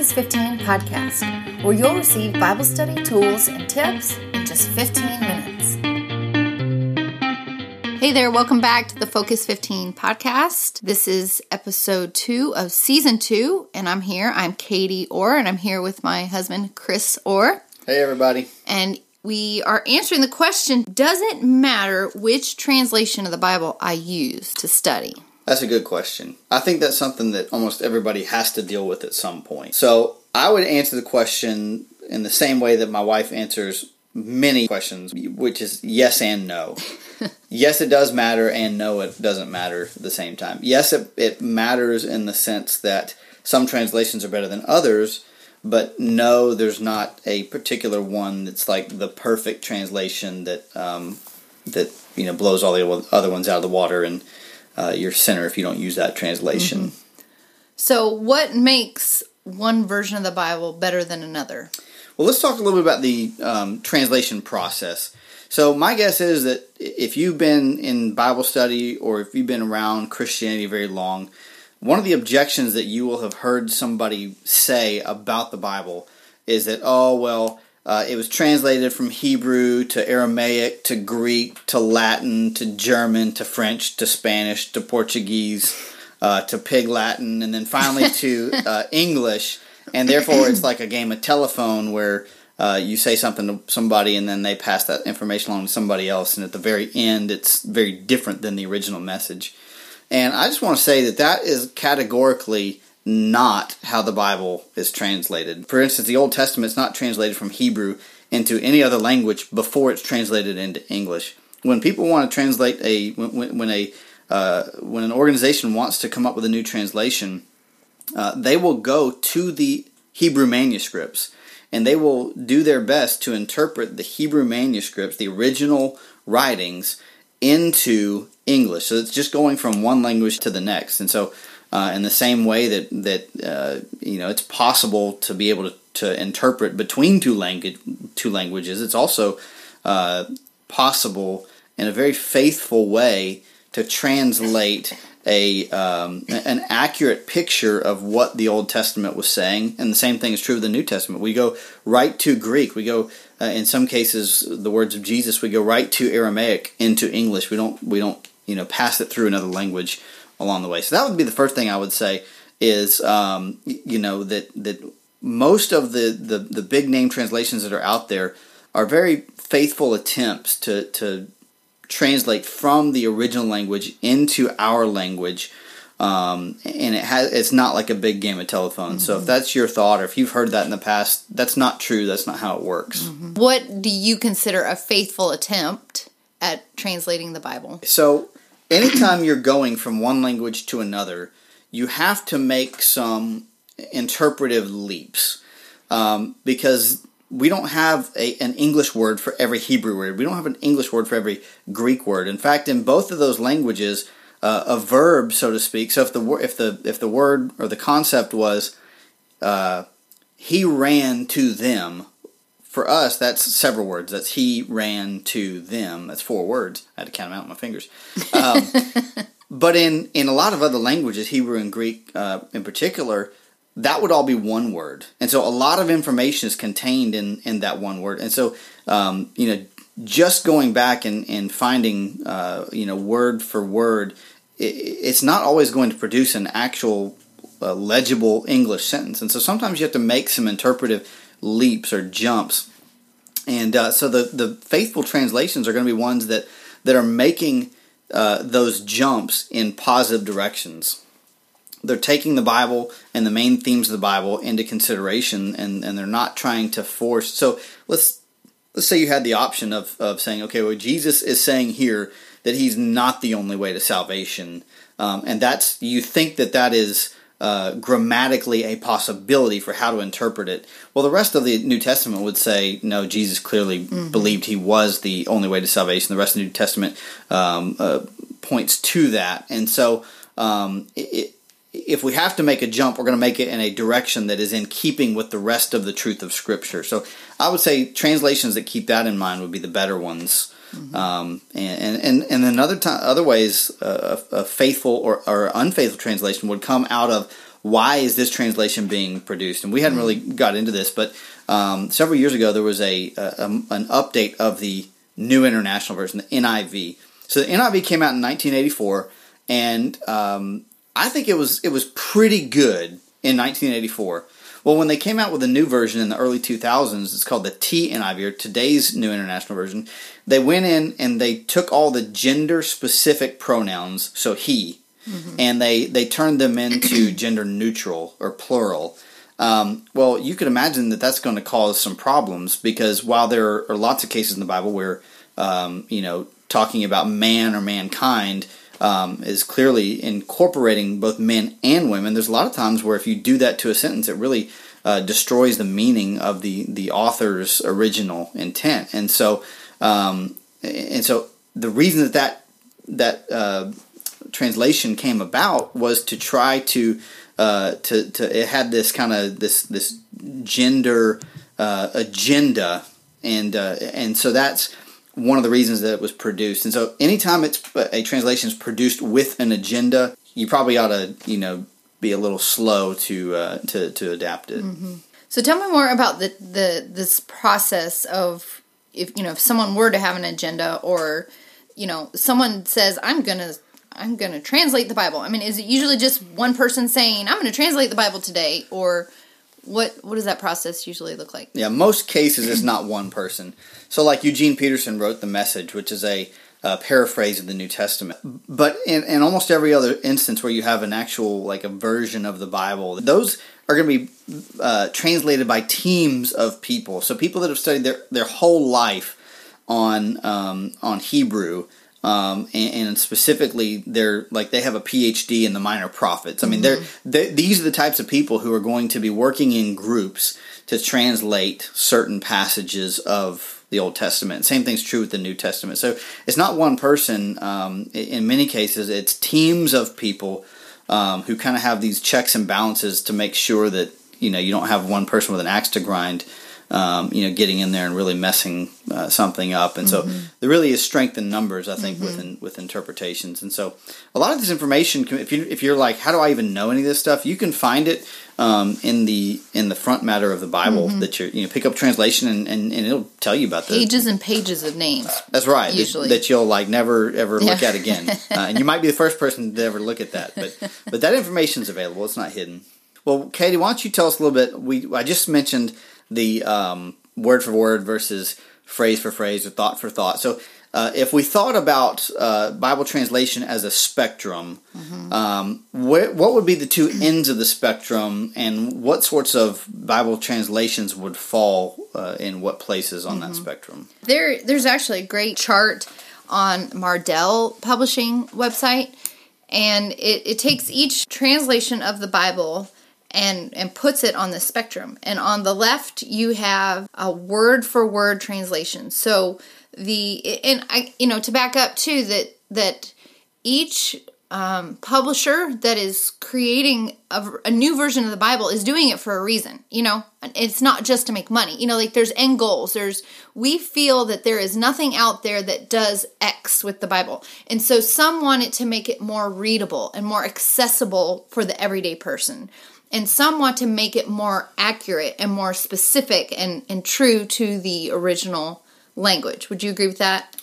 Focused 15 podcast, where you'll receive Bible study tools and tips in just 15 minutes. Hey there, welcome back to the Focused 15 podcast. This is episode two of season two, and I'm here. I'm Katie Orr, and I'm here with my husband, Chris Orr. Hey, everybody. And we are answering the question Does it matter which translation of the Bible I use to study? That's a good question. I think that's something that almost everybody has to deal with at some point. So I would answer the question in the same way that my wife answers many questions, which is yes and no. yes, it does matter, and no, it doesn't matter at the same time. Yes, it, it matters in the sense that some translations are better than others, but no, there's not a particular one that's like the perfect translation that um, that you know blows all the other ones out of the water and uh, you're sinner if you don't use that translation. Mm-hmm. So, what makes one version of the Bible better than another? Well, let's talk a little bit about the um, translation process. So, my guess is that if you've been in Bible study or if you've been around Christianity very long, one of the objections that you will have heard somebody say about the Bible is that, oh, well, uh, it was translated from Hebrew to Aramaic to Greek to Latin to German to French to Spanish to Portuguese uh, to Pig Latin and then finally to uh, English. And therefore, it's like a game of telephone where uh, you say something to somebody and then they pass that information along to somebody else. And at the very end, it's very different than the original message. And I just want to say that that is categorically not how the Bible is translated. For instance, the Old Testament is not translated from Hebrew into any other language before it's translated into English. When people want to translate a when, when a uh, when an organization wants to come up with a new translation, uh, they will go to the Hebrew manuscripts and they will do their best to interpret the Hebrew manuscripts, the original writings, into English. So it's just going from one language to the next. And so uh, in the same way that that uh, you know it's possible to be able to, to interpret between two language two languages. It's also uh, possible in a very faithful way to translate a um, an accurate picture of what the Old Testament was saying, and the same thing is true of the New Testament. We go right to Greek. We go uh, in some cases the words of Jesus. We go right to Aramaic into English. We don't we don't you know pass it through another language along the way. So that would be the first thing I would say is um, you know that that most of the, the the big name translations that are out there are very faithful attempts to to translate from the original language into our language. Um, and it has it's not like a big game of telephone. Mm-hmm. So if mm-hmm. that's your thought, or if you've heard that in the past, that's not true. That's not how it works. Mm-hmm. What do you consider a faithful attempt at translating the Bible? So anytime you're going from one language to another, you have to make some interpretive leaps um, because we don't have a, an English word for every Hebrew word. We don't have an English word for every Greek word. In fact, in both of those languages, uh, a verb, so to speak. So if the if the if the word or the concept was uh, he ran to them, for us, that's several words. That's he ran to them. That's four words. I had to count them out with my fingers. Um, but in, in a lot of other languages, Hebrew and Greek uh, in particular, that would all be one word. And so a lot of information is contained in, in that one word. And so, um, you know, just going back and, and finding, uh, you know, word for word, it, it's not always going to produce an actual uh, legible English sentence. And so sometimes you have to make some interpretive leaps or jumps. And uh, so the, the faithful translations are going to be ones that, that are making uh, those jumps in positive directions. They're taking the Bible and the main themes of the Bible into consideration, and, and they're not trying to force. So let's let's say you had the option of, of saying, okay, well, Jesus is saying here that he's not the only way to salvation, um, and that's you think that that is uh, grammatically a possibility for how to interpret it. Well, the rest of the New Testament would say, no, Jesus clearly mm-hmm. believed he was the only way to salvation. The rest of the New Testament um, uh, points to that. And so, um, it, if we have to make a jump, we're going to make it in a direction that is in keeping with the rest of the truth of Scripture. So I would say translations that keep that in mind would be the better ones. Mm-hmm. Um, and, and and then other time, other ways, uh, a faithful or, or unfaithful translation would come out of why is this translation being produced? And we hadn't really got into this, but um, several years ago there was a, a, a an update of the New International Version, the NIV. So the NIV came out in 1984, and um, I think it was it was pretty good in 1984. Well, when they came out with a new version in the early 2000s, it's called the TNIV or today's New International Version. They went in and they took all the gender specific pronouns, so he, mm-hmm. and they they turned them into gender neutral or plural. Um, well, you could imagine that that's going to cause some problems because while there are lots of cases in the Bible where um, you know talking about man or mankind um, is clearly incorporating both men and women. There's a lot of times where if you do that to a sentence, it really uh, destroys the meaning of the the author's original intent. And so, um, and so the reason that that that uh, translation came about was to try to uh, to to it had this kind of this this gender uh, agenda, and uh, and so that's one of the reasons that it was produced. And so, anytime it's a translation is produced with an agenda, you probably ought to, you know, be a little slow to uh, to to adapt it. Mm-hmm. So, tell me more about the the this process of if you know if someone were to have an agenda, or you know, someone says, "I'm gonna." I'm to translate the Bible. I mean, is it usually just one person saying, "I'm to translate the Bible today," or what what does that process usually look like? Yeah, most cases it's not one person. So like Eugene Peterson wrote the Message, which is a uh, paraphrase of the New Testament. But in, in almost every other instance where you have an actual like a version of the Bible, those are going to be uh, translated by teams of people. So people that have studied their their whole life on um, on Hebrew um, and, and, specifically they're like they have a PhD in the minor prophets. I mean, mm-hmm. they're, they, these are the types of people who are going to be working in groups to translate certain passages of the Old Testament. Same thing's true with the New Testament. So it's not one person. Um, in many cases, it's teams of people um, who kind of have these checks and balances to make sure that you know you don't have one person with an axe to grind um, you know, getting in there and really messing uh, something up. And mm-hmm. so there really is strength in numbers, I think, mm-hmm. with with interpretations. And so a lot of this information, if you if you're like, how do I even know any of this stuff? You can find it um, in the in the front matter of the Bible mm-hmm. that you you know pick up translation and, and, and it'll tell you about the pages and pages of names. That's right. Usually that, that you'll like never ever yeah. look at again, uh, and you might be the first person to ever look at that. But but that information is available. It's not hidden. Well, Katie, why don't you tell us a little bit? We I just mentioned the um, word for word versus phrase for phrase or thought for thought. So uh, if we thought about uh, Bible translation as a spectrum, mm-hmm. um, wh- what would be the two ends of the spectrum, and what sorts of Bible translations would fall uh, in what places on mm-hmm. that spectrum? There, there's actually a great chart on Mardel Publishing website, and it, it takes each translation of the Bible and and puts it on the spectrum. And on the left, you have a word for word translation. So the and I you know to back up too that that each um, publisher that is creating a, a, new version of the Bible is doing it for a reason. You know, it's not just to make money. You know, like there's end goals. There's we feel that there is nothing out there that does X with the Bible, and so some want it to make it more readable and more accessible for the everyday person and some want to make it more accurate and more specific and, and true to the original language. Would you agree with that?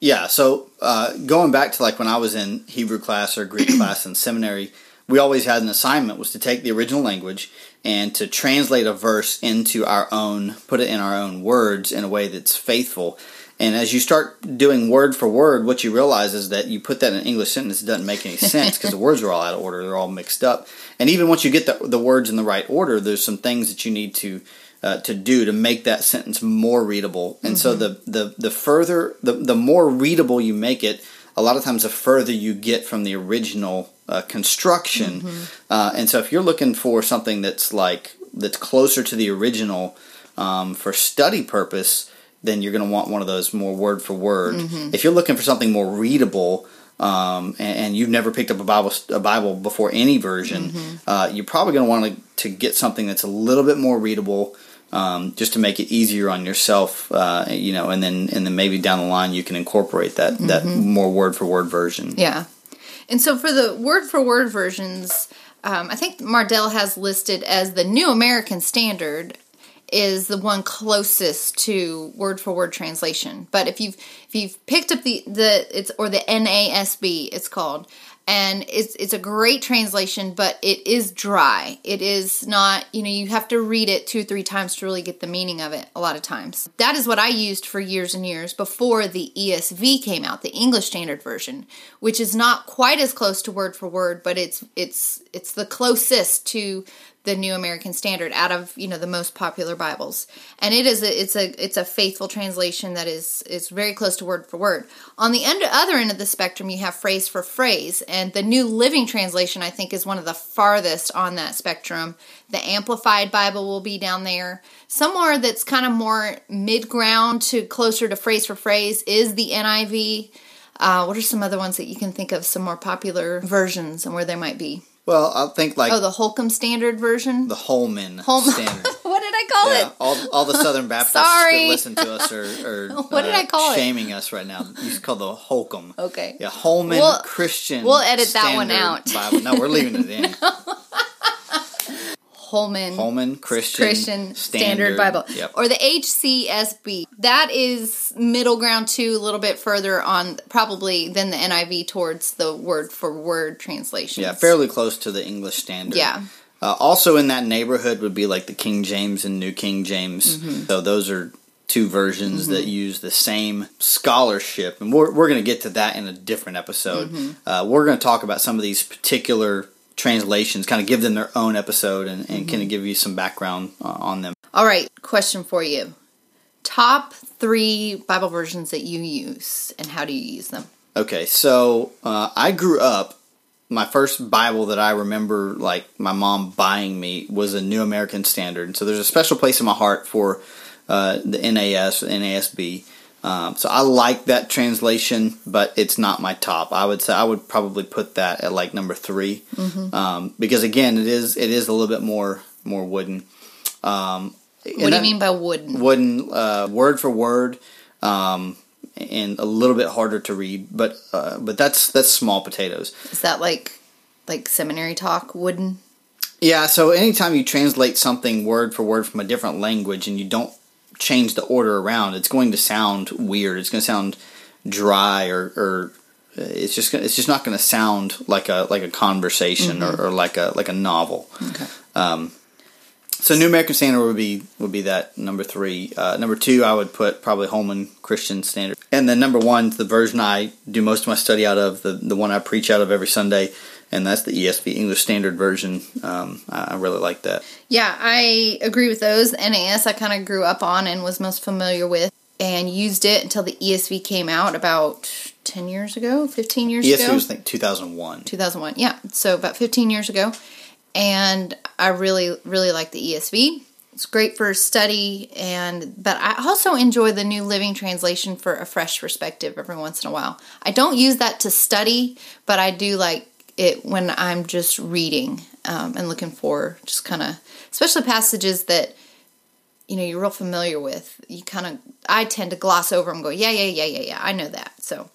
Yeah. So uh, going back to like when I was in Hebrew class or Greek class in seminary, we always had an assignment was to take the original language and to translate a verse into our own, put it in our own words in a way that's faithful. And as you start doing word for word, what you realize is that you put that in an English sentence, it doesn't make any sense because the words are all out of order. They're all mixed up. And even once you get the, the words in the right order, there's some things that you need to uh, to do to make that sentence more readable. And mm-hmm. so the, the, the further, the, the more readable you make it, a lot of times the further you get from the original uh, construction. Mm-hmm. Uh, and so if you're looking for something that's like, that's closer to the original um, for study purpose, then you're going to want one of those more word for word. Mm-hmm. If you're looking for something more readable, um, and, and, you've never picked up a Bible a Bible before any version, mm-hmm. uh, you're probably going to want to get something that's a little bit more readable, um, just to make it easier on yourself. Uh, you know, and then and then maybe down the line you can incorporate that mm-hmm. that more word for word version. Yeah, and so for the word for word versions. um, I think Mardel has listed as the New American Standard is the one closest to word for word translation. But if you've if you've picked up the the it's or the NASB, it's called, and it's it's a great translation, but it is dry. It is not, you know, you have to read it two or three times to really get the meaning of it. A lot of times, that is what I used for years and years before the ESV came out, the English Standard Version, which is not quite as close to word for word, but it's it's it's the closest to the New American Standard out of you know the most popular Bibles, and it is a, it's a it's a faithful translation that is is very close to word for word. On the end, other end of the spectrum, you have phrase for phrase, and the New Living Translation I think is one of the farthest on that spectrum. The Amplified Bible will be down there. Somewhere that's kind of more mid ground to closer to phrase for phrase is the NIV. Uh, what are some other ones that you can think of? Some more popular versions and where they might be. Well, I think like Oh, the Holcomb Standard version. the Holman Holman. standard. what did I call Yeah, it? all, all the Southern Baptists that listen to us are, are What did uh, I call it? shaming us right now. You called the Holcomb. Okay. Yeah, Holman We'll- Christian. we'll edit that one out. Bible. No, we're leaving it in. Holman. Holman Christian, Christian Standard, Bible, Yep. or the HCSB. That is middle ground too, a little bit further on, probably than the NIV towards the word for word translation. yeah, fairly close to the English Standard. Yeah. Uh, also in that neighborhood would be like the King James and New King James. Mm-hmm. So those are two versions that use the same scholarship, and we're we're going to get to that in a different episode. Mm-hmm. Uh, we're going to talk about some of these particular translations, kind of give them their own episode, and, and Mm-hmm. kind of give you some background uh, on them. All right, question for you: Top three Bible versions that you use, and how do you use them? Okay, so uh, I grew up. My first Bible that I remember, like my mom buying me, was a New American Standard. So there's a special place in my heart for uh, the NAS, NASB. Um, so I like that translation, but it's not my top. I would say I would probably put that at like number 3 um, because again, it is it is a little bit more more wooden. Um, What do you mean by wooden? wooden uh, word for word um, and a little bit harder to read but uh, but that's that's small potatoes Is that like like seminary talk? Wooden? yeah so anytime you translate something word for word from a different language and you don't change the order around. It's going to sound weird. It's going to sound dry or, or uh, it's just it's just not going to sound like a like a conversation or, or like a like a novel. Okay. So New American Standard would be would be that number three. Uh, number two, I would put probably Holman Christian Standard, and then number one, the version I do most of my study out of, the the one I preach out of every Sunday, and that's the ESV English Standard Version. Um, I, I really like that. Yeah, I agree with those. NAS I kind of grew up on and was most familiar with and used it until the ESV came out about 10 years ago, 15 years ESV ago. was I think two thousand one. 2001. Yeah, so about 15 years ago. And I really really like the ESV. It's great for study and but I also enjoy the New Living Translation for a fresh perspective every once in a while. I don't use that to study, but I do like it when I'm just reading um, and looking for just kind of especially passages that you know you're real familiar with. You kind of I tend to gloss over them and go, yeah, yeah, yeah, yeah, yeah. I know that. So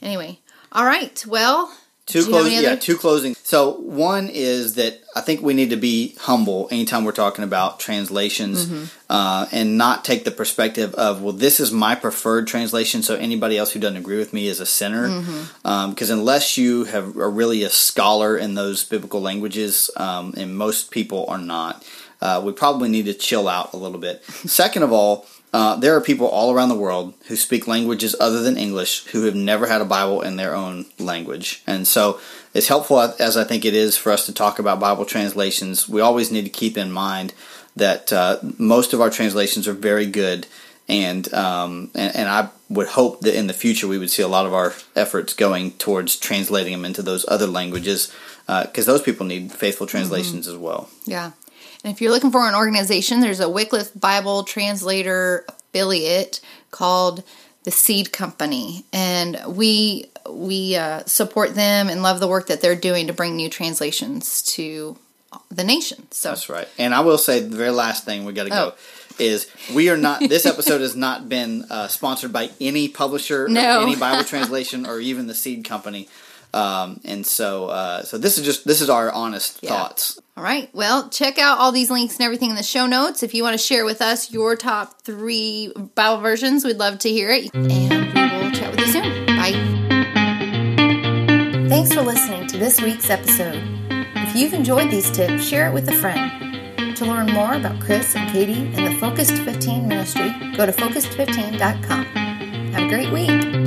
anyway, all right. Well, Two do you have closing, yeah, two closing. So one is that I think we need to be humble anytime we're talking about translations, Mm-hmm. uh, and not take the perspective of well, this is my preferred translation, so anybody else who doesn't agree with me is a sinner. Mm-hmm. Because unless you have are really a scholar in those biblical languages, um, and most people are not, uh, we probably need to chill out a little bit. Second of all. Uh, there are people all around the world who speak languages other than English who have never had a Bible in their own language. And so, as helpful as I think it is for us to talk about Bible translations, we always need to keep in mind that uh, most of our translations are very good. And, um, and and I would hope that in the future we would see a lot of our efforts going towards translating them into those other languages because those people need faithful translations as well. Yeah. And if you're looking for an organization, there's a Wycliffe Bible translator affiliate called the Seed Company, and we we uh, support them and love the work that they're doing to bring new translations to the nation. So That's right. And I will say the very last thing we got to go Oh. is we are not. This episode has not been uh, sponsored by any publisher, or No. any Bible translation, or even the Seed Company. Um, and so, uh, so this is just this is our honest Yeah. thoughts. All right. Well, check out all these links and everything in the show notes. If you want to share with us your top three Bible versions, we'd love to hear it. And we will chat with you soon. Thanks for listening to this week's episode. If you've enjoyed these tips, share it with a friend. To learn more about Chris and Katie and the Focused 15 ministry, go to focused15.com. Have a great week.